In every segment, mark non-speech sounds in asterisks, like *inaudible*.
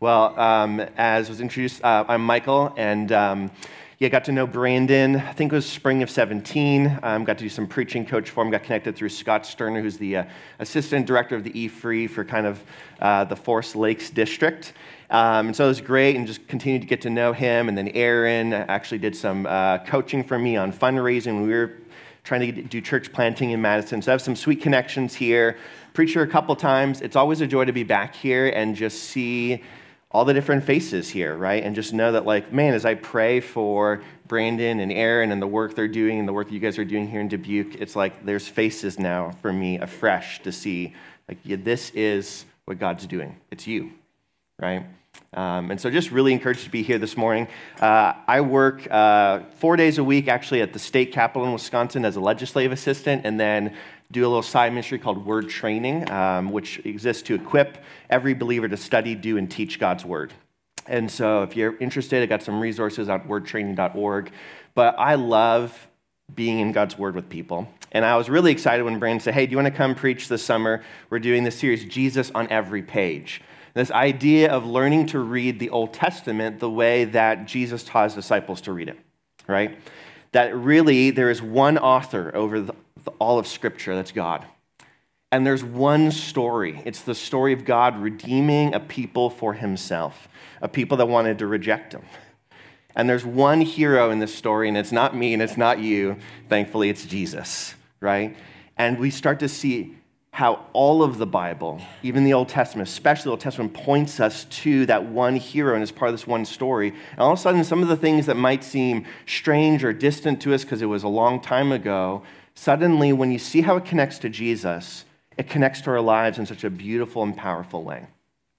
Well, um, as was introduced, uh, I'm Michael, and um, yeah, got to know Brandon. I think it was spring of 17. Um, got to do some preaching coach for him. Got connected through Scott Sterner, who's the uh, assistant director of the E Free for kind of uh, the Forest Lakes district. Um, and so it was great, and just continued to get to know him. And then Aaron actually did some uh, coaching for me on fundraising. We were trying to do church planting in Madison. So I have some sweet connections here. Preacher a couple times. It's always a joy to be back here and just see all the different faces here, right? And just know that, like, man, as I pray for Brandon and Aaron and the work they're doing and the work that you guys are doing here in Dubuque, it's like there's faces now for me afresh to see, like, yeah, this is what God's doing. It's you, right? Um, and so, just really encouraged to be here this morning. Uh, I work uh, four days a week actually at the state capitol in Wisconsin as a legislative assistant, and then do a little side ministry called Word Training, um, which exists to equip every believer to study, do, and teach God's Word. And so, if you're interested, I got some resources on wordtraining.org. But I love being in God's Word with people. And I was really excited when Brandon said, Hey, do you want to come preach this summer? We're doing this series, Jesus on Every Page. This idea of learning to read the Old Testament the way that Jesus taught his disciples to read it, right? That really there is one author over the, all of Scripture, that's God. And there's one story. It's the story of God redeeming a people for himself, a people that wanted to reject him. And there's one hero in this story, and it's not me and it's not you. Thankfully, it's Jesus, right? And we start to see how all of the Bible, even the Old Testament, especially the Old Testament, points us to that one hero and is part of this one story. And all of a sudden, some of the things that might seem strange or distant to us because it was a long time ago, suddenly, when you see how it connects to Jesus, it connects to our lives in such a beautiful and powerful way.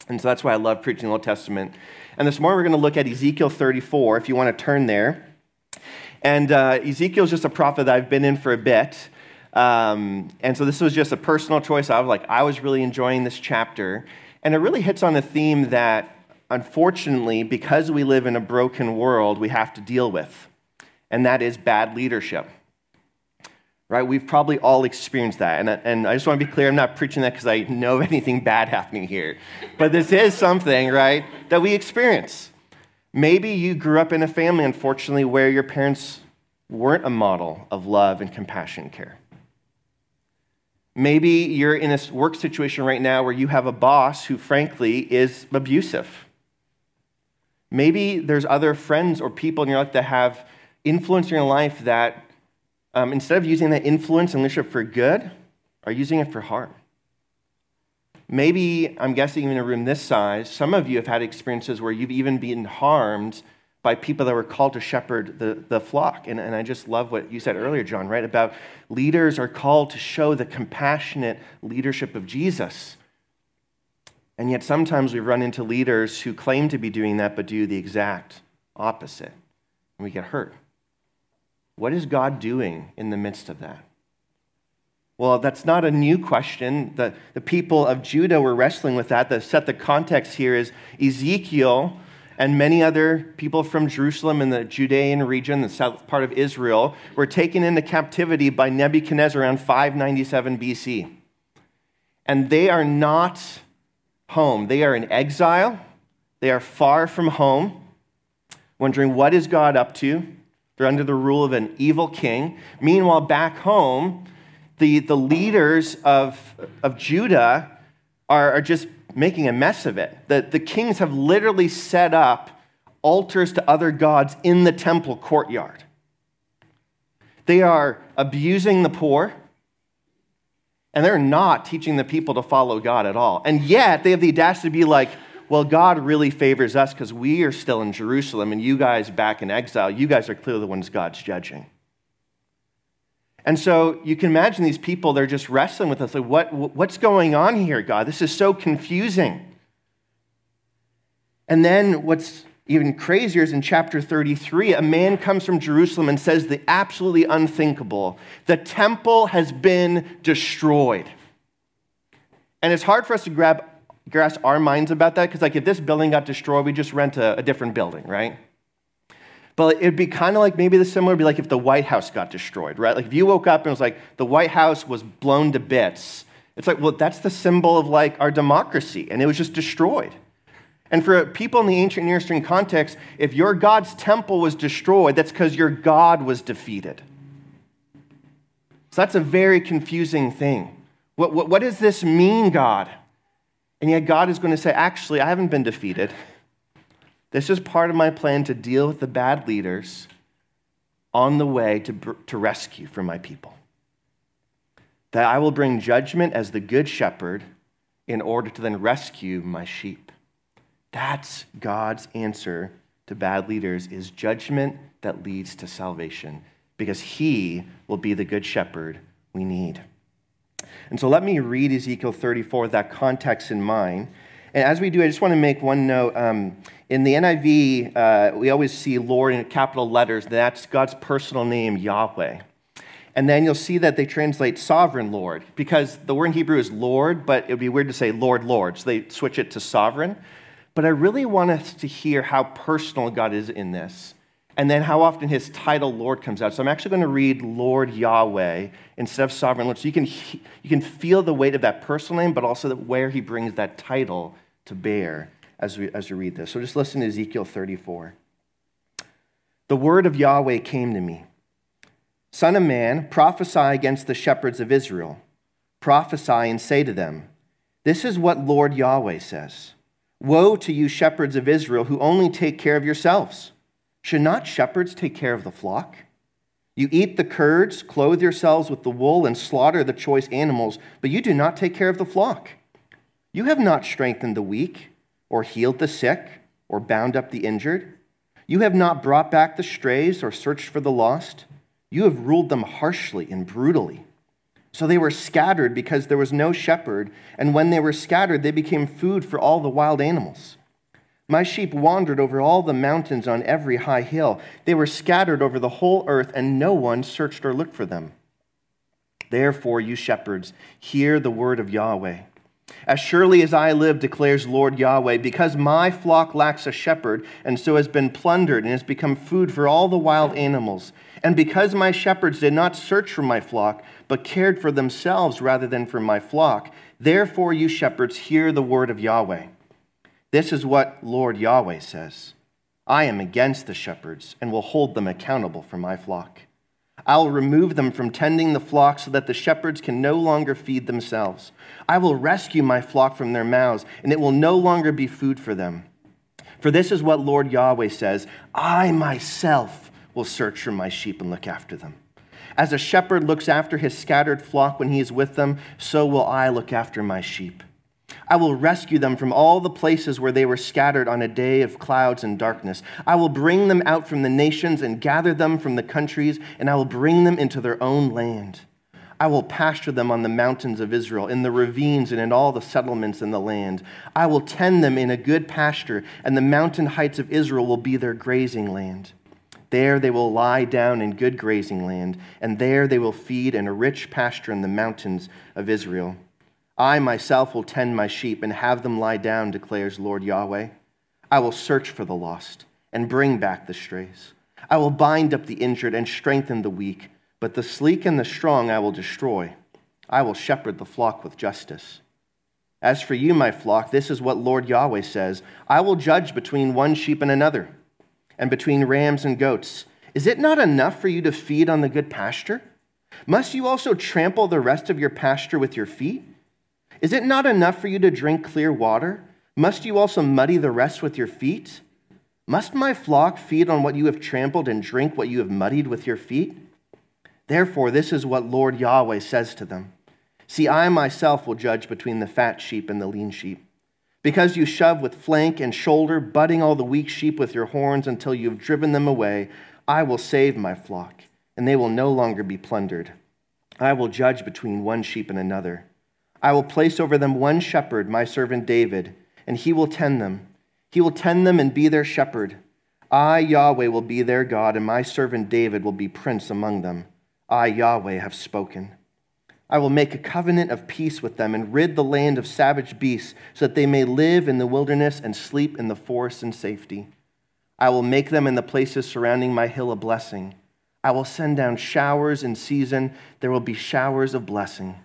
And so that's why I love preaching the Old Testament. And this morning, we're going to look at Ezekiel 34, if you want to turn there. And uh, Ezekiel is just a prophet that I've been in for a bit. Um, and so this was just a personal choice. I was like, I was really enjoying this chapter. And it really hits on a theme that, unfortunately, because we live in a broken world, we have to deal with. And that is bad leadership. Right? We've probably all experienced that. And, and I just want to be clear I'm not preaching that because I know of anything *laughs* bad happening here. But this is something, right, that we experience. Maybe you grew up in a family, unfortunately, where your parents weren't a model of love and compassion and care. Maybe you're in a work situation right now where you have a boss who, frankly, is abusive. Maybe there's other friends or people in your life that have influence in your life that, um, instead of using that influence and leadership for good, are using it for harm. Maybe, I'm guessing, even in a room this size, some of you have had experiences where you've even been harmed by people that were called to shepherd the, the flock. And, and I just love what you said earlier, John, right? About leaders are called to show the compassionate leadership of Jesus. And yet sometimes we run into leaders who claim to be doing that but do the exact opposite. And we get hurt. What is God doing in the midst of that? Well, that's not a new question. The, the people of Judah were wrestling with that. To set the context here is Ezekiel and many other people from Jerusalem and the Judean region, the south part of Israel, were taken into captivity by Nebuchadnezzar around 597 BC. And they are not home. They are in exile. They are far from home, wondering what is God up to. They're under the rule of an evil king. Meanwhile, back home, the, the leaders of, of Judah are, are just making a mess of it. The, the kings have literally set up altars to other gods in the temple courtyard. They are abusing the poor, and they're not teaching the people to follow God at all. And yet, they have the audacity to be like, well, God really favors us because we are still in Jerusalem and you guys back in exile. You guys are clearly the ones God's judging. And so you can imagine these people, they're just wrestling with us. Like, what, what's going on here, God? This is so confusing. And then what's even crazier is in chapter 33, a man comes from Jerusalem and says the absolutely unthinkable the temple has been destroyed. And it's hard for us to grab, grasp our minds about that because, like, if this building got destroyed, we just rent a, a different building, right? But it'd be kind of like maybe the similar would be like if the White House got destroyed, right? Like if you woke up and it was like the White House was blown to bits, it's like, well, that's the symbol of like our democracy, and it was just destroyed. And for people in the ancient Near Eastern context, if your God's temple was destroyed, that's because your God was defeated. So that's a very confusing thing. What, what, what does this mean, God? And yet, God is going to say, actually, I haven't been defeated. This is part of my plan to deal with the bad leaders on the way to, to rescue from my people. That I will bring judgment as the good shepherd in order to then rescue my sheep. That's God's answer to bad leaders is judgment that leads to salvation because he will be the good shepherd we need. And so let me read Ezekiel 34 with that context in mind. And as we do, I just want to make one note. Um, in the NIV, uh, we always see Lord in capital letters. That's God's personal name, Yahweh. And then you'll see that they translate sovereign Lord because the word in Hebrew is Lord, but it would be weird to say Lord, Lord. So they switch it to sovereign. But I really want us to hear how personal God is in this and then how often his title Lord comes out. So I'm actually going to read Lord Yahweh instead of sovereign Lord. So you can, you can feel the weight of that personal name, but also where he brings that title to bear as we, as we read this. So just listen to Ezekiel 34. The word of Yahweh came to me Son of man, prophesy against the shepherds of Israel. Prophesy and say to them, This is what Lord Yahweh says Woe to you, shepherds of Israel, who only take care of yourselves. Should not shepherds take care of the flock? You eat the curds, clothe yourselves with the wool, and slaughter the choice animals, but you do not take care of the flock. You have not strengthened the weak, or healed the sick, or bound up the injured. You have not brought back the strays, or searched for the lost. You have ruled them harshly and brutally. So they were scattered because there was no shepherd, and when they were scattered, they became food for all the wild animals. My sheep wandered over all the mountains on every high hill. They were scattered over the whole earth, and no one searched or looked for them. Therefore, you shepherds, hear the word of Yahweh. As surely as I live, declares Lord Yahweh, because my flock lacks a shepherd, and so has been plundered and has become food for all the wild animals, and because my shepherds did not search for my flock, but cared for themselves rather than for my flock, therefore, you shepherds, hear the word of Yahweh. This is what Lord Yahweh says I am against the shepherds and will hold them accountable for my flock. I will remove them from tending the flock so that the shepherds can no longer feed themselves. I will rescue my flock from their mouths, and it will no longer be food for them. For this is what Lord Yahweh says I myself will search for my sheep and look after them. As a shepherd looks after his scattered flock when he is with them, so will I look after my sheep. I will rescue them from all the places where they were scattered on a day of clouds and darkness. I will bring them out from the nations and gather them from the countries, and I will bring them into their own land. I will pasture them on the mountains of Israel, in the ravines, and in all the settlements in the land. I will tend them in a good pasture, and the mountain heights of Israel will be their grazing land. There they will lie down in good grazing land, and there they will feed in a rich pasture in the mountains of Israel. I myself will tend my sheep and have them lie down, declares Lord Yahweh. I will search for the lost and bring back the strays. I will bind up the injured and strengthen the weak, but the sleek and the strong I will destroy. I will shepherd the flock with justice. As for you, my flock, this is what Lord Yahweh says I will judge between one sheep and another, and between rams and goats. Is it not enough for you to feed on the good pasture? Must you also trample the rest of your pasture with your feet? Is it not enough for you to drink clear water? Must you also muddy the rest with your feet? Must my flock feed on what you have trampled and drink what you have muddied with your feet? Therefore, this is what Lord Yahweh says to them See, I myself will judge between the fat sheep and the lean sheep. Because you shove with flank and shoulder, butting all the weak sheep with your horns until you have driven them away, I will save my flock, and they will no longer be plundered. I will judge between one sheep and another. I will place over them one shepherd, my servant David, and he will tend them. He will tend them and be their shepherd. I, Yahweh, will be their God, and my servant David will be prince among them. I, Yahweh, have spoken. I will make a covenant of peace with them and rid the land of savage beasts, so that they may live in the wilderness and sleep in the forest in safety. I will make them in the places surrounding my hill a blessing. I will send down showers in season. There will be showers of blessing.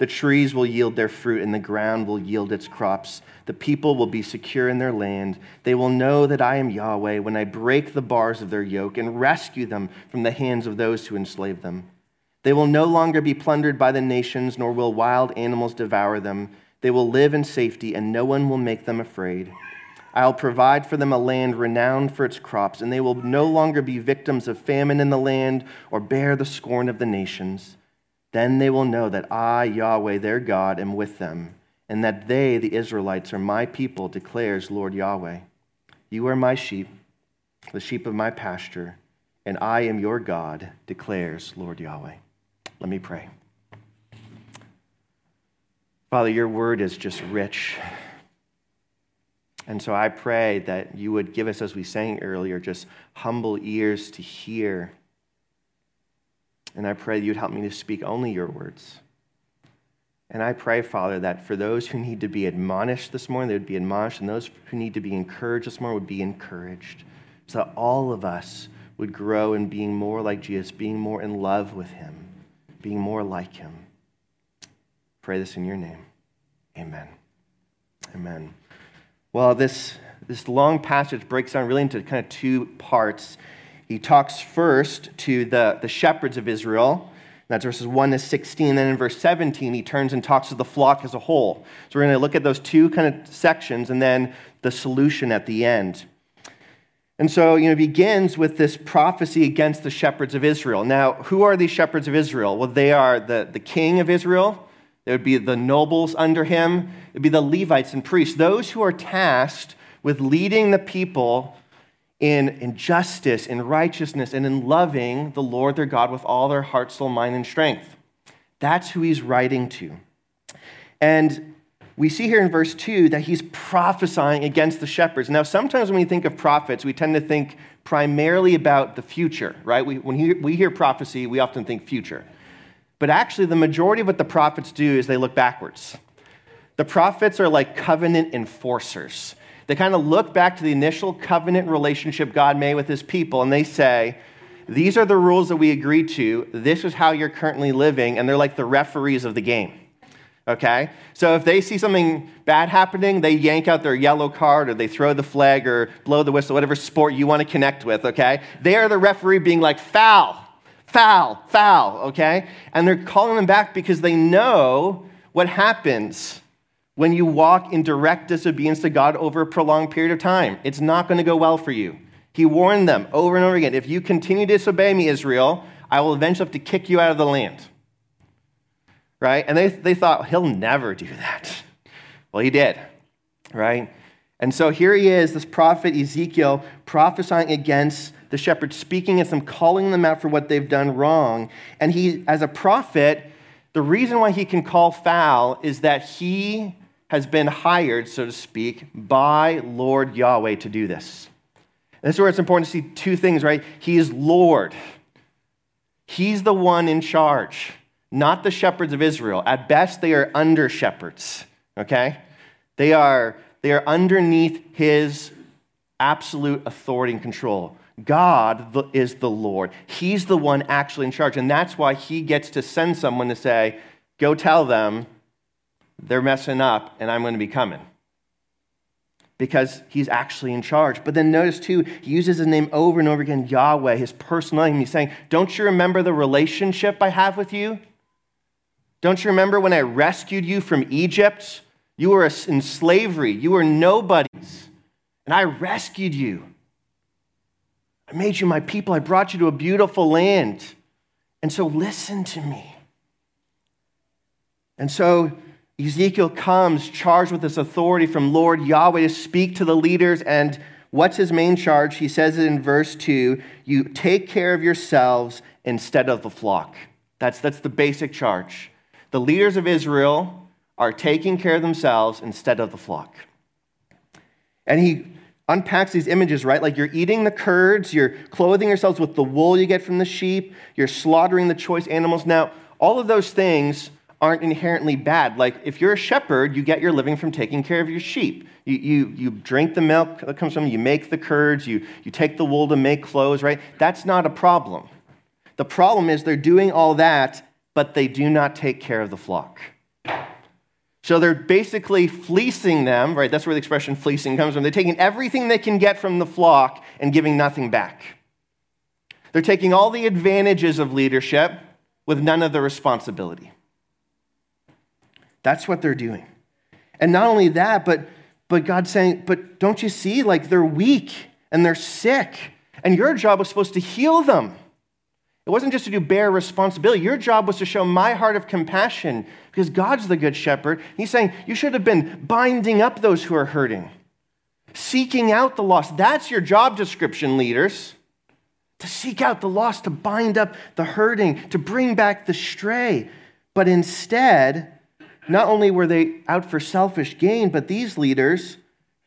The trees will yield their fruit, and the ground will yield its crops. The people will be secure in their land. They will know that I am Yahweh when I break the bars of their yoke and rescue them from the hands of those who enslave them. They will no longer be plundered by the nations, nor will wild animals devour them. They will live in safety, and no one will make them afraid. I'll provide for them a land renowned for its crops, and they will no longer be victims of famine in the land or bear the scorn of the nations. Then they will know that I, Yahweh, their God, am with them, and that they, the Israelites, are my people, declares Lord Yahweh. You are my sheep, the sheep of my pasture, and I am your God, declares Lord Yahweh. Let me pray. Father, your word is just rich. And so I pray that you would give us, as we sang earlier, just humble ears to hear. And I pray you'd help me to speak only your words. And I pray, Father, that for those who need to be admonished this morning, they would be admonished, and those who need to be encouraged this morning would be encouraged. So that all of us would grow in being more like Jesus, being more in love with him being more like him. Pray this in your name. Amen. Amen. Well, this, this long passage breaks down really into kind of two parts. He talks first to the, the shepherds of Israel. That's verses 1 to 16. Then in verse 17, he turns and talks to the flock as a whole. So we're going to look at those two kind of sections and then the solution at the end. And so, you know, it begins with this prophecy against the shepherds of Israel. Now, who are these shepherds of Israel? Well, they are the, the king of Israel. There would be the nobles under him. It would be the Levites and priests, those who are tasked with leading the people in, in justice, in righteousness, and in loving the Lord their God with all their heart, soul, mind, and strength. That's who he's writing to. And we see here in verse 2 that he's prophesying against the shepherds. Now, sometimes when we think of prophets, we tend to think primarily about the future, right? We, when we hear prophecy, we often think future. But actually, the majority of what the prophets do is they look backwards. The prophets are like covenant enforcers. They kind of look back to the initial covenant relationship God made with his people, and they say, These are the rules that we agreed to. This is how you're currently living. And they're like the referees of the game okay? So if they see something bad happening, they yank out their yellow card or they throw the flag or blow the whistle, whatever sport you want to connect with, okay? They are the referee being like, foul, foul, foul, okay? And they're calling them back because they know what happens when you walk in direct disobedience to God over a prolonged period of time. It's not going to go well for you. He warned them over and over again if you continue to disobey me, Israel, I will eventually have to kick you out of the land right? And they, they thought, he'll never do that. *laughs* Well, he did, right? And so here he is, this prophet Ezekiel, prophesying against the shepherds, speaking against them, calling them out for what they've done wrong. And he, as a prophet, the reason why he can call foul is that he has been hired, so to speak, by Lord Yahweh to do this. And this is where it's important to see two things, right? He is Lord, he's the one in charge not the shepherds of Israel. At best, they are under shepherds, okay? They are, they are underneath his absolute authority and control. God is the Lord. He's the one actually in charge. And that's why he gets to send someone to say, Go tell them they're messing up and I'm going to be coming. Because he's actually in charge. But then notice too, he uses his name over and over again Yahweh, his personal name. He's saying, Don't you remember the relationship I have with you? Don't you remember when I rescued you from Egypt? You were in slavery, you were nobodies, and I rescued you. I made you my people, I brought you to a beautiful land. And so listen to me. And so Ezekiel comes charged with this authority from Lord Yahweh to speak to the leaders. And what's his main charge? He says it in verse 2 you take care of yourselves instead of the flock. That's, that's the basic charge. The leaders of Israel are taking care of themselves instead of the flock. And he unpacks these images, right? Like you're eating the curds, you're clothing yourselves with the wool you get from the sheep, you're slaughtering the choice animals. Now, all of those things aren't inherently bad. Like if you're a shepherd, you get your living from taking care of your sheep. You, you, you drink the milk that comes from them, you make the curds, you, you take the wool to make clothes, right? That's not a problem. The problem is they're doing all that but they do not take care of the flock. So they're basically fleecing them, right? That's where the expression fleecing comes from. They're taking everything they can get from the flock and giving nothing back. They're taking all the advantages of leadership with none of the responsibility. That's what they're doing. And not only that, but, but God's saying, but don't you see? Like they're weak and they're sick. And your job was supposed to heal them. It wasn't just to do bear responsibility. Your job was to show my heart of compassion because God's the good shepherd. He's saying you should have been binding up those who are hurting, seeking out the lost. That's your job description, leaders. To seek out the lost, to bind up the hurting, to bring back the stray. But instead, not only were they out for selfish gain, but these leaders,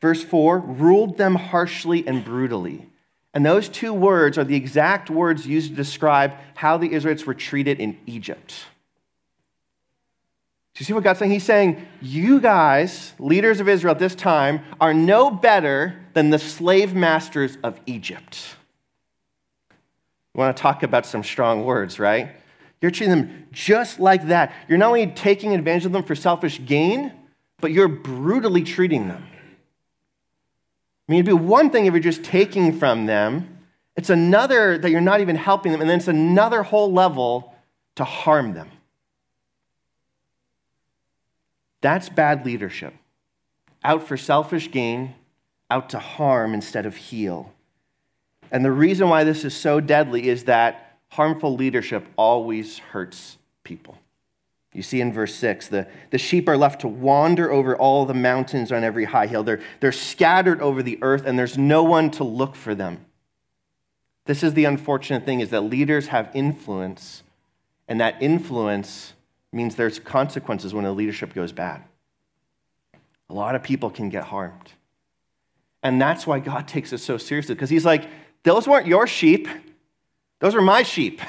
verse 4, ruled them harshly and brutally. And those two words are the exact words used to describe how the Israelites were treated in Egypt. Do you see what God's saying? He's saying, You guys, leaders of Israel at this time, are no better than the slave masters of Egypt. You want to talk about some strong words, right? You're treating them just like that. You're not only taking advantage of them for selfish gain, but you're brutally treating them. I mean, it'd be one thing if you're just taking from them, it's another that you're not even helping them, and then it's another whole level to harm them. That's bad leadership. Out for selfish gain, out to harm instead of heal. And the reason why this is so deadly is that harmful leadership always hurts people. You see in verse 6, the, the sheep are left to wander over all the mountains on every high hill. They're, they're scattered over the earth, and there's no one to look for them. This is the unfortunate thing is that leaders have influence, and that influence means there's consequences when a leadership goes bad. A lot of people can get harmed. And that's why God takes it so seriously, because He's like, those weren't your sheep, those are my sheep.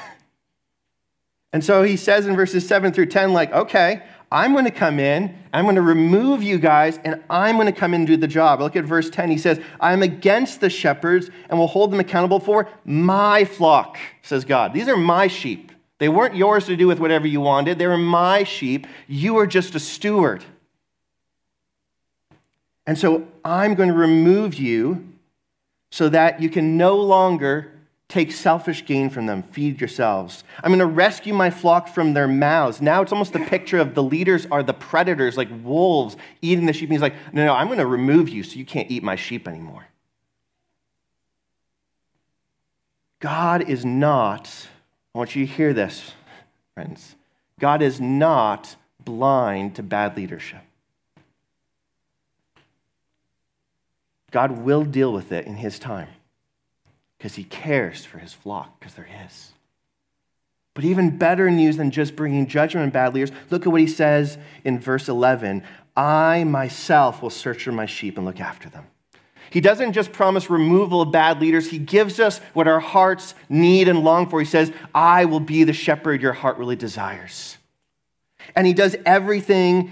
And so he says in verses 7 through 10, like, okay, I'm going to come in, I'm going to remove you guys, and I'm going to come in and do the job. Look at verse 10. He says, I'm against the shepherds and will hold them accountable for my flock, says God. These are my sheep. They weren't yours to do with whatever you wanted, they were my sheep. You are just a steward. And so I'm going to remove you so that you can no longer Take selfish gain from them, feed yourselves. I'm going to rescue my flock from their mouths. Now it's almost a picture of the leaders are the predators, like wolves eating the sheep. And he's like, no, no, I'm going to remove you so you can't eat my sheep anymore. God is not, I want you to hear this, friends. God is not blind to bad leadership. God will deal with it in his time because he cares for his flock, because they're his. But even better news than just bringing judgment on bad leaders, look at what he says in verse 11 I myself will search for my sheep and look after them. He doesn't just promise removal of bad leaders, he gives us what our hearts need and long for. He says, I will be the shepherd your heart really desires. And he does everything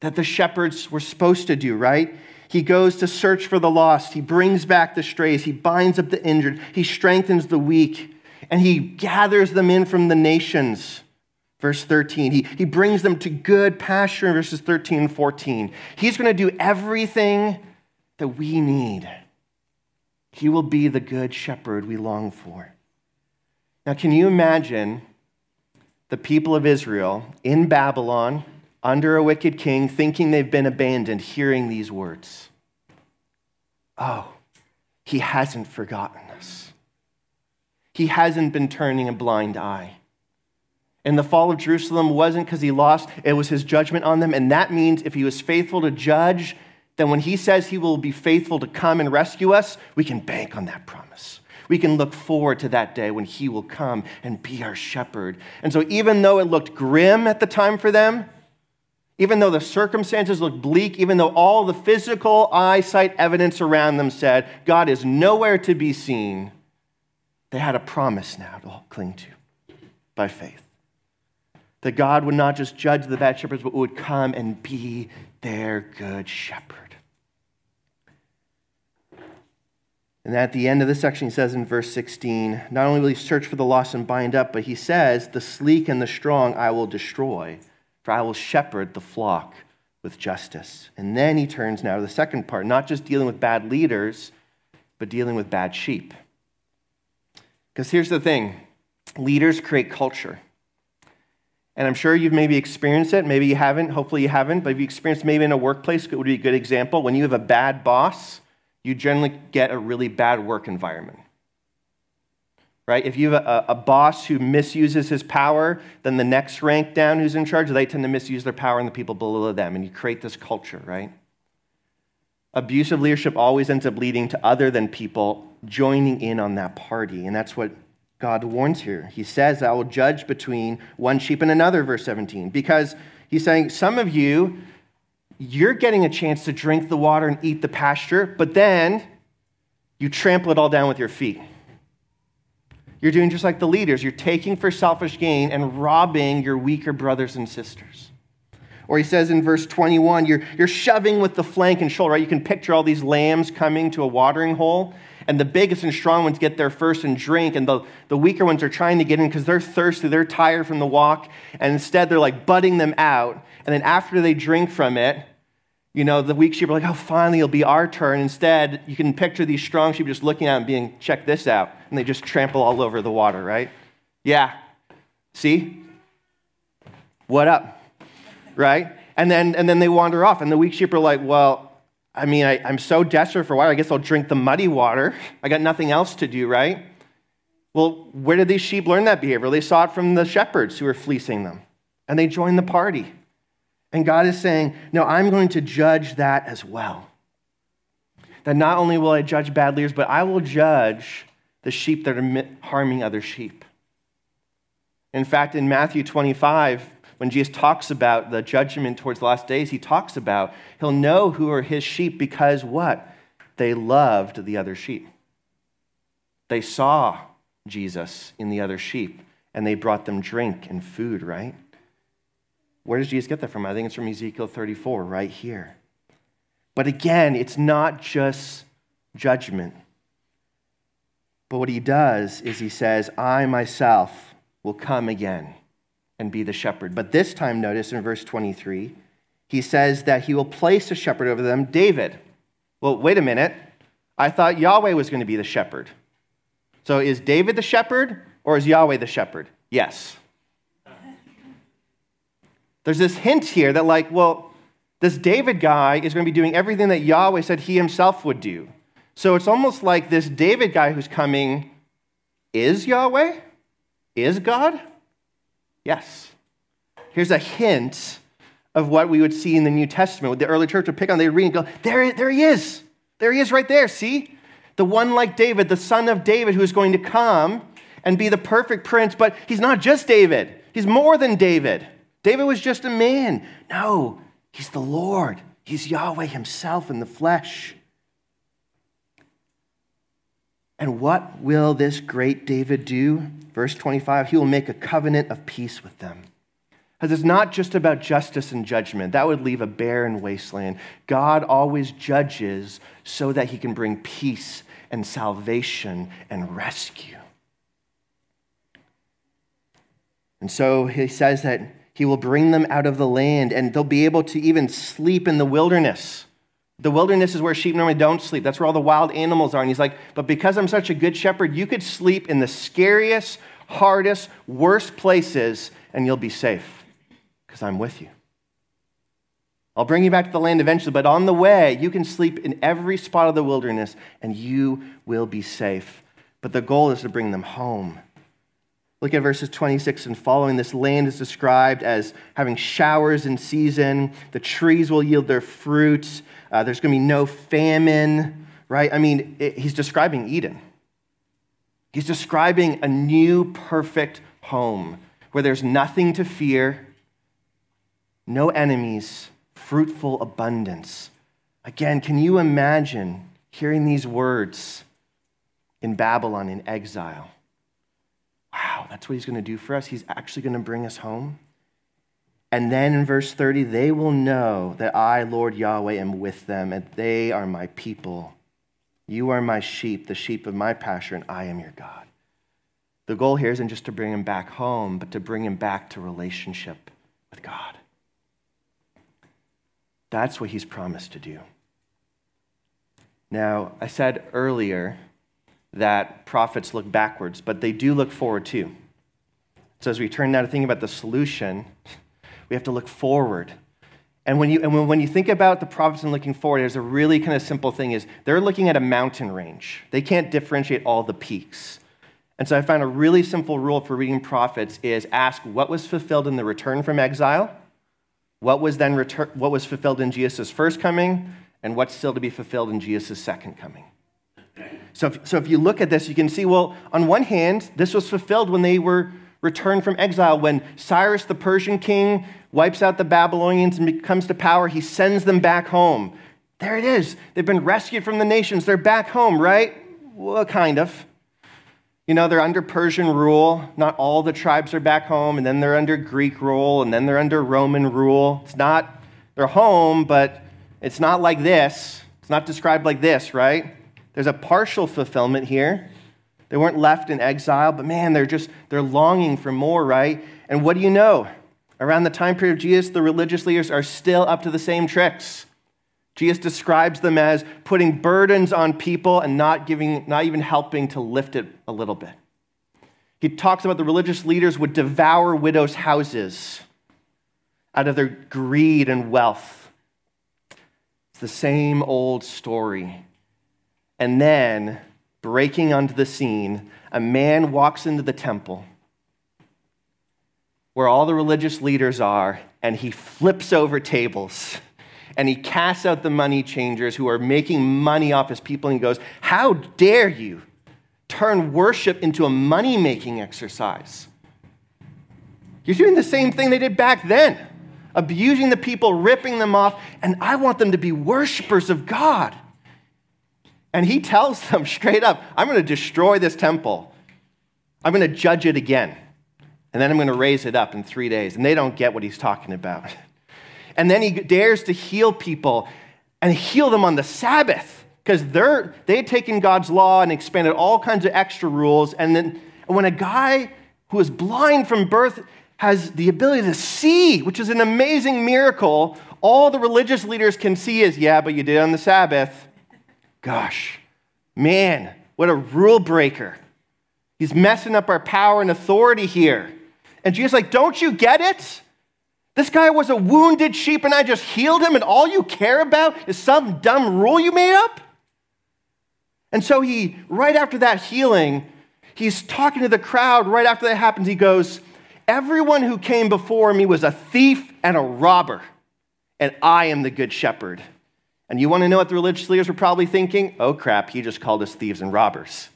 that the shepherds were supposed to do, right? He goes to search for the lost. He brings back the strays. He binds up the injured. He strengthens the weak. And he gathers them in from the nations. Verse 13. He, he brings them to good pasture in verses 13 and 14. He's going to do everything that we need. He will be the good shepherd we long for. Now, can you imagine the people of Israel in Babylon under a wicked king, thinking they've been abandoned, hearing these words. Oh, he hasn't forgotten us. He hasn't been turning a blind eye. And the fall of Jerusalem wasn't because he lost, it was his judgment on them. And that means if he was faithful to judge, then when he says he will be faithful to come and rescue us, we can bank on that promise. We can look forward to that day when he will come and be our shepherd. And so, even though it looked grim at the time for them, even though the circumstances looked bleak, even though all the physical eyesight evidence around them said God is nowhere to be seen, they had a promise now to cling to by faith. That God would not just judge the bad shepherds, but would come and be their good shepherd. And at the end of the section, he says in verse 16, not only will he search for the lost and bind up, but he says, the sleek and the strong I will destroy, for I will shepherd the flock with justice. And then he turns now to the second part, not just dealing with bad leaders, but dealing with bad sheep. Because here's the thing leaders create culture. And I'm sure you've maybe experienced it. Maybe you haven't. Hopefully you haven't. But if you experienced maybe in a workplace, it would be a good example. When you have a bad boss, you generally get a really bad work environment. Right? If you have a, a boss who misuses his power, then the next rank down who's in charge, they tend to misuse their power and the people below them. And you create this culture, right? Abusive leadership always ends up leading to other than people joining in on that party. And that's what God warns here. He says, I will judge between one sheep and another, verse 17, because he's saying, Some of you, you're getting a chance to drink the water and eat the pasture, but then you trample it all down with your feet. You're doing just like the leaders. You're taking for selfish gain and robbing your weaker brothers and sisters. Or he says in verse 21, you're, you're shoving with the flank and shoulder, right? You can picture all these lambs coming to a watering hole, and the biggest and strong ones get there first and drink, and the, the weaker ones are trying to get in because they're thirsty, they're tired from the walk, and instead they're like butting them out. And then after they drink from it, you know, the weak sheep are like, oh, finally it'll be our turn. Instead, you can picture these strong sheep just looking at them being, check this out. And they just trample all over the water, right? Yeah. See? What up? Right? And then, and then they wander off. And the weak sheep are like, well, I mean, I, am so desperate for water. I guess I'll drink the muddy water. I got nothing else to do, right? Well, where did these sheep learn that behavior? They saw it from the shepherds who were fleecing them, and they joined the party. And God is saying, No, I'm going to judge that as well. That not only will I judge bad leaders, but I will judge the sheep that are harming other sheep. In fact, in Matthew 25, when Jesus talks about the judgment towards the last days, he talks about he'll know who are his sheep because what? They loved the other sheep. They saw Jesus in the other sheep and they brought them drink and food, right? Where does Jesus get that from? I think it's from Ezekiel 34, right here. But again, it's not just judgment. But what he does is he says, I myself will come again and be the shepherd. But this time, notice in verse 23, he says that he will place a shepherd over them, David. Well, wait a minute. I thought Yahweh was going to be the shepherd. So is David the shepherd or is Yahweh the shepherd? Yes. There's this hint here that, like, well, this David guy is going to be doing everything that Yahweh said he himself would do. So it's almost like this David guy who's coming is Yahweh? Is God? Yes. Here's a hint of what we would see in the New Testament. The early church would pick on, they'd read and go, there, there he is. There he is right there. See? The one like David, the son of David, who is going to come and be the perfect prince, but he's not just David. He's more than David. David was just a man. No, he's the Lord. He's Yahweh himself in the flesh. And what will this great David do? Verse 25, he will make a covenant of peace with them. Because it's not just about justice and judgment. That would leave a barren wasteland. God always judges so that he can bring peace and salvation and rescue. And so he says that he will bring them out of the land and they'll be able to even sleep in the wilderness. The wilderness is where sheep normally don't sleep. That's where all the wild animals are. And he's like, But because I'm such a good shepherd, you could sleep in the scariest, hardest, worst places, and you'll be safe because I'm with you. I'll bring you back to the land eventually, but on the way, you can sleep in every spot of the wilderness and you will be safe. But the goal is to bring them home. Look at verses 26 and following. This land is described as having showers in season. The trees will yield their fruits. Uh, there's going to be no famine, right? I mean, it, he's describing Eden. He's describing a new, perfect home where there's nothing to fear, no enemies, fruitful abundance. Again, can you imagine hearing these words in Babylon in exile? That's what he's going to do for us. He's actually going to bring us home. And then in verse 30, they will know that I, Lord Yahweh, am with them, and they are my people. You are my sheep, the sheep of my pasture, and I am your God. The goal here isn't just to bring him back home, but to bring him back to relationship with God. That's what he's promised to do. Now, I said earlier that prophets look backwards, but they do look forward too. So as we turn now to thinking about the solution, we have to look forward. And when you, and when you think about the prophets and looking forward, there's a really kind of simple thing is they're looking at a mountain range. They can't differentiate all the peaks. And so I found a really simple rule for reading prophets is ask what was fulfilled in the return from exile, what was then retur- what was fulfilled in Jesus' first coming, and what's still to be fulfilled in Jesus' second coming. So if, so if you look at this, you can see, well, on one hand, this was fulfilled when they were returned from exile, when Cyrus the Persian king wipes out the Babylonians and comes to power, he sends them back home. There it is. They've been rescued from the nations. They're back home, right? Well, kind of. You know, they're under Persian rule. Not all the tribes are back home, and then they're under Greek rule, and then they're under Roman rule. It's not, they're home, but it's not like this. It's not described like this, right? There's a partial fulfillment here. They weren't left in exile, but man, they're just, they're longing for more, right? And what do you know? Around the time period of Jesus, the religious leaders are still up to the same tricks. Jesus describes them as putting burdens on people and not giving, not even helping to lift it a little bit. He talks about the religious leaders would devour widows' houses out of their greed and wealth. It's the same old story. And then, breaking onto the scene, a man walks into the temple where all the religious leaders are, and he flips over tables and he casts out the money changers who are making money off his people and goes, How dare you turn worship into a money making exercise? You're doing the same thing they did back then, abusing the people, ripping them off, and I want them to be worshipers of God. And he tells *laughs* them straight up, I'm going to destroy this temple. I'm going to judge it again. And then I'm going to raise it up in three days. And they don't get what he's talking about. *laughs* And then he dares to heal people and heal them on the Sabbath because they're they had taken God's law and expanded all kinds of extra rules. And then when a guy who is blind from birth has the ability to see, which is an amazing miracle, all the religious leaders can see is, yeah, but you did on the Sabbath. Gosh, man, what a rule breaker. He's messing up our power and authority here. And Jesus like, don't you get it? This guy was a wounded sheep and I just healed him, and all you care about is some dumb rule you made up? And so he, right after that healing, he's talking to the crowd. Right after that happens, he goes, Everyone who came before me was a thief and a robber, and I am the good shepherd. And you want to know what the religious leaders were probably thinking? Oh crap, he just called us thieves and robbers.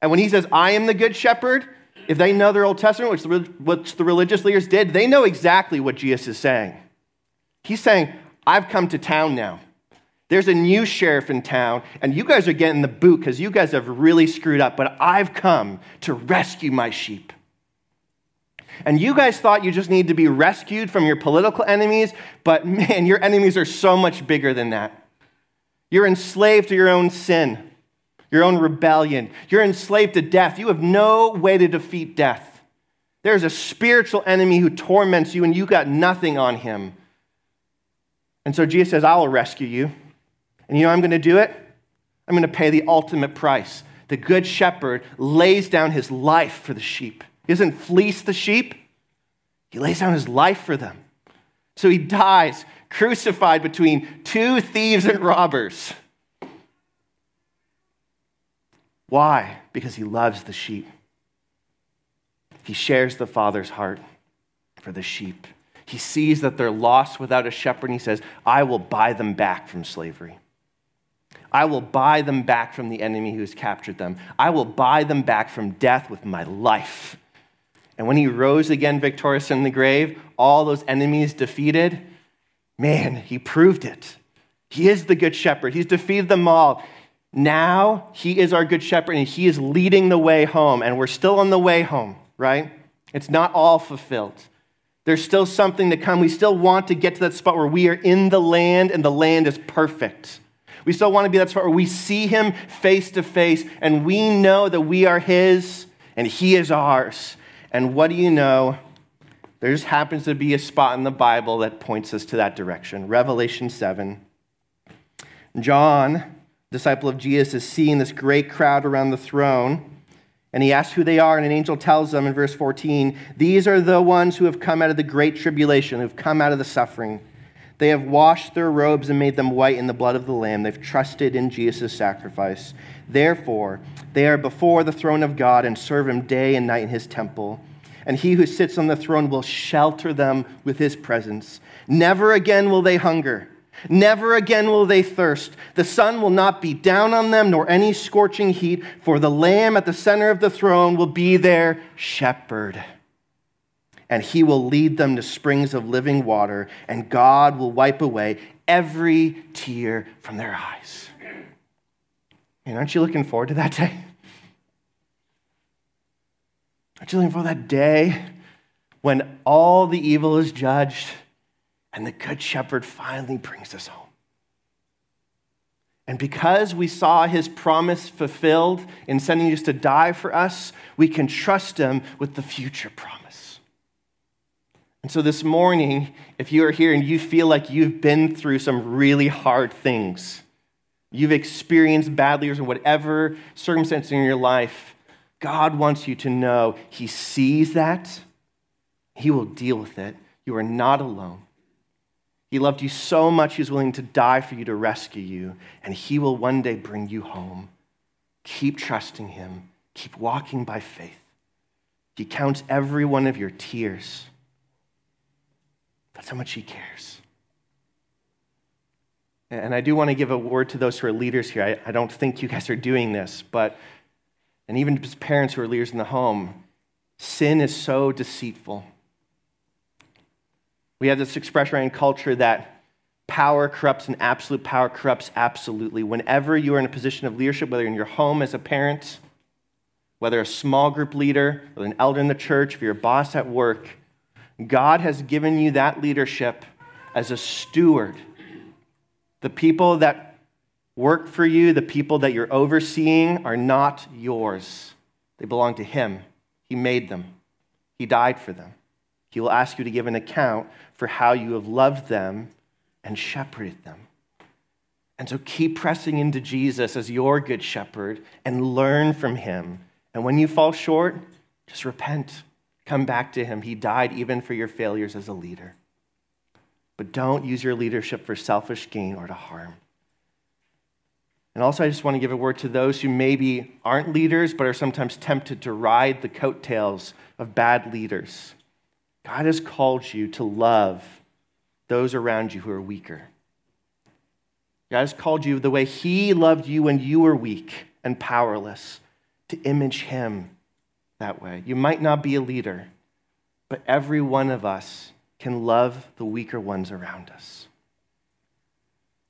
And when he says, I am the good shepherd, if they know their Old Testament, which the, which the religious leaders did, they know exactly what Jesus is saying. He's saying, I've come to town now. There's a new sheriff in town, and you guys are getting the boot because you guys have really screwed up, but I've come to rescue my sheep. And you guys thought you just need to be rescued from your political enemies, but *laughs* man, your enemies are so much bigger than that. You're enslaved to your own sin, your own rebellion. You're enslaved to death. You have no way to defeat death. There's a spiritual enemy who torments you, and you got nothing on him. And so Jesus says, I will rescue you. And you know I'm going to do it? I'm going to pay the ultimate price. The good shepherd lays down his life for the sheep. He doesn't fleece the sheep, he lays down his life for them. So he dies crucified between two thieves and robbers. Why? Because he loves the sheep. He shares the Father's heart for the sheep. He sees that they're lost without a shepherd, and he says, I will buy them back from slavery. I will buy them back from the enemy who has captured them. I will buy them back from death with my life. And when he rose again victorious in the grave, all those enemies defeated, man, he proved it. He is the good shepherd. He's defeated them all. Now he is our good shepherd and he is leading the way home. And we're still on the way home, right? It's not all fulfilled. There's still something to come. We still want to get to that spot where we are in the land and the land is perfect. We still want to be that spot where we see him face to face and we know that we are his and he is ours. And what do you know? There just happens to be a spot in the Bible that points us to that direction. Revelation 7. John, disciple of Jesus, is seeing this great crowd around the throne. And he asks who they are, and an angel tells them in verse 14 These are the ones who have come out of the great tribulation, who have come out of the suffering. They have washed their robes and made them white in the blood of the Lamb. They've trusted in Jesus' sacrifice. Therefore, they are before the throne of God and serve him day and night in his temple. And he who sits on the throne will shelter them with his presence. Never again will they hunger. Never again will they thirst. The sun will not be down on them, nor any scorching heat, for the Lamb at the center of the throne will be their shepherd. And he will lead them to springs of living water, and God will wipe away every tear from their eyes. And aren't you looking forward to that day? Aren't you looking for that day when all the evil is judged? And the Good Shepherd finally brings us home. And because we saw his promise fulfilled in sending us to die for us, we can trust him with the future promise. And so this morning, if you are here and you feel like you've been through some really hard things, you've experienced bad leaders in whatever circumstance in your life, God wants you to know he sees that, he will deal with it. You are not alone. He loved you so much, he's willing to die for you to rescue you, and he will one day bring you home. Keep trusting him, keep walking by faith. He counts every one of your tears. That's how much he cares. And I do want to give a word to those who are leaders here. I, I don't think you guys are doing this, but, and even parents who are leaders in the home, sin is so deceitful. We have this expression in culture that power corrupts and absolute power corrupts absolutely. Whenever you are in a position of leadership, whether in your home as a parent, whether a small group leader, or an elder in the church, if you're a boss at work, God has given you that leadership as a steward. The people that work for you, the people that you're overseeing, are not yours. They belong to Him. He made them, He died for them. He will ask you to give an account for how you have loved them and shepherded them. And so keep pressing into Jesus as your good shepherd and learn from him. And when you fall short, just repent. Come back to him. He died even for your failures as a leader. But don't use your leadership for selfish gain or to harm. And also, I just want to give a word to those who maybe aren't leaders, but are sometimes tempted to ride the coattails of bad leaders. God has called you to love those around you who are weaker. God has called you the way He loved you when you were weak and powerless to image Him that way. You might not be a leader, but every one of us can love the weaker ones around us.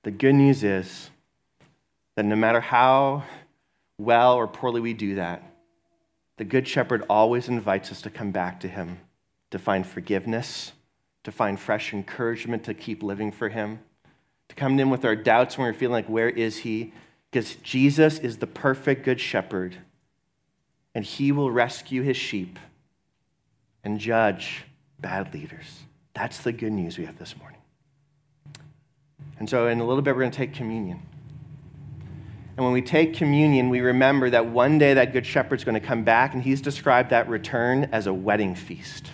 The good news is that no matter how well or poorly we do that, the Good Shepherd always invites us to come back to Him to find forgiveness, to find fresh encouragement to keep living for Him, to come in with our doubts when we're feeling like, where is He? Because Jesus is the perfect good shepherd, and He will rescue His sheep and judge bad leaders. That's the good news we have this morning. And so, in a little bit, we're going to take communion. And when we take communion, we remember that one day that good shepherd's going to come back, and he's described that return as a wedding feast.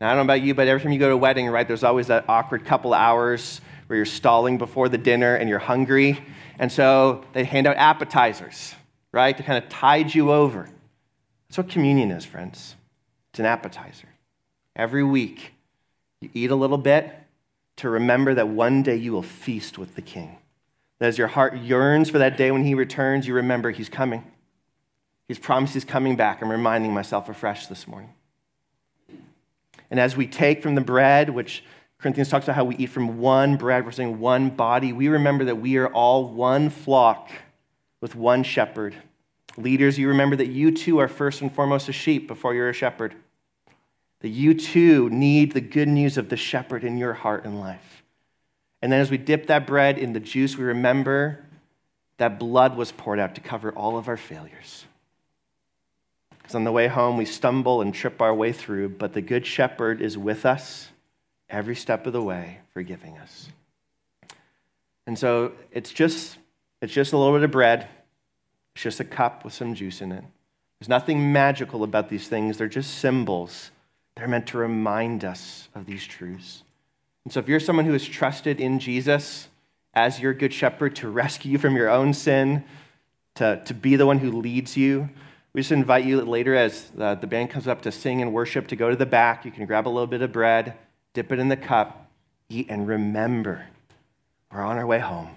Now, I don't know about you, but every time you go to a wedding, right, there's always that awkward couple hours where you're stalling before the dinner and you're hungry. And so they hand out appetizers, right, to kind of tide you over. That's what communion is, friends. It's an appetizer. Every week, you eat a little bit to remember that one day you will feast with the King. That as your heart yearns for that day when he returns, you remember he's coming. He's promised he's coming back. I'm reminding myself afresh this morning. And as we take from the bread, which Corinthians talks about how we eat from one bread, we're saying one body, we remember that we are all one flock with one shepherd. Leaders, you remember that you too are first and foremost a sheep before you're a shepherd. That you too need the good news of the shepherd in your heart and life. And then as we dip that bread in the juice, we remember that blood was poured out to cover all of our failures. Because on the way home, we stumble and trip our way through, but the Good Shepherd is with us every step of the way, forgiving us. And so it's just, it's just a little bit of bread, it's just a cup with some juice in it. There's nothing magical about these things, they're just symbols. They're meant to remind us of these truths. And so if you're someone who has trusted in Jesus as your good shepherd to rescue you from your own sin, to, to be the one who leads you, we just invite you later as the, the band comes up to sing and worship to go to the back. You can grab a little bit of bread, dip it in the cup, eat, and remember we're on our way home.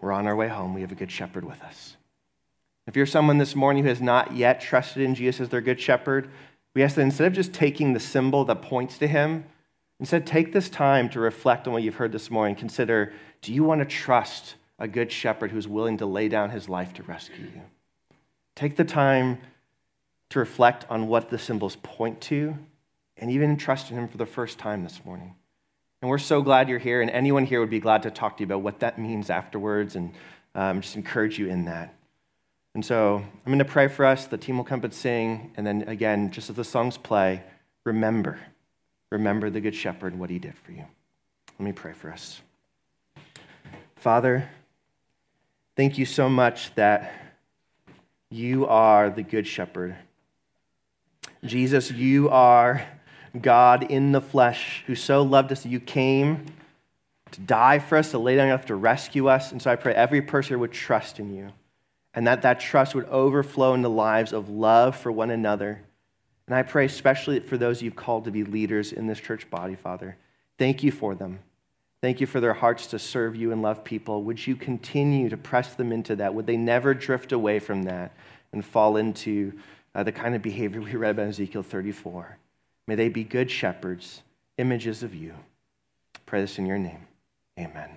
We're on our way home. We have a good shepherd with us. If you're someone this morning who has not yet trusted in Jesus as their good shepherd, we ask that instead of just taking the symbol that points to him, instead take this time to reflect on what you've heard this morning. Consider do you want to trust a good shepherd who's willing to lay down his life to rescue you? Take the time to reflect on what the symbols point to and even trust in Him for the first time this morning. And we're so glad you're here, and anyone here would be glad to talk to you about what that means afterwards and um, just encourage you in that. And so I'm going to pray for us. The team will come and sing. And then again, just as the songs play, remember. Remember the Good Shepherd and what he did for you. Let me pray for us. Father, thank you so much that you are the Good Shepherd. Jesus, you are God in the flesh who so loved us that you came to die for us, to lay down life to rescue us. And so I pray every person would trust in you and that that trust would overflow into lives of love for one another. And I pray especially for those you've called to be leaders in this church body, Father. Thank you for them. Thank you for their hearts to serve you and love people. Would you continue to press them into that? Would they never drift away from that and fall into uh, the kind of behavior we read about Ezekiel 34? May they be good shepherds, images of you. pray this in your name. Amen.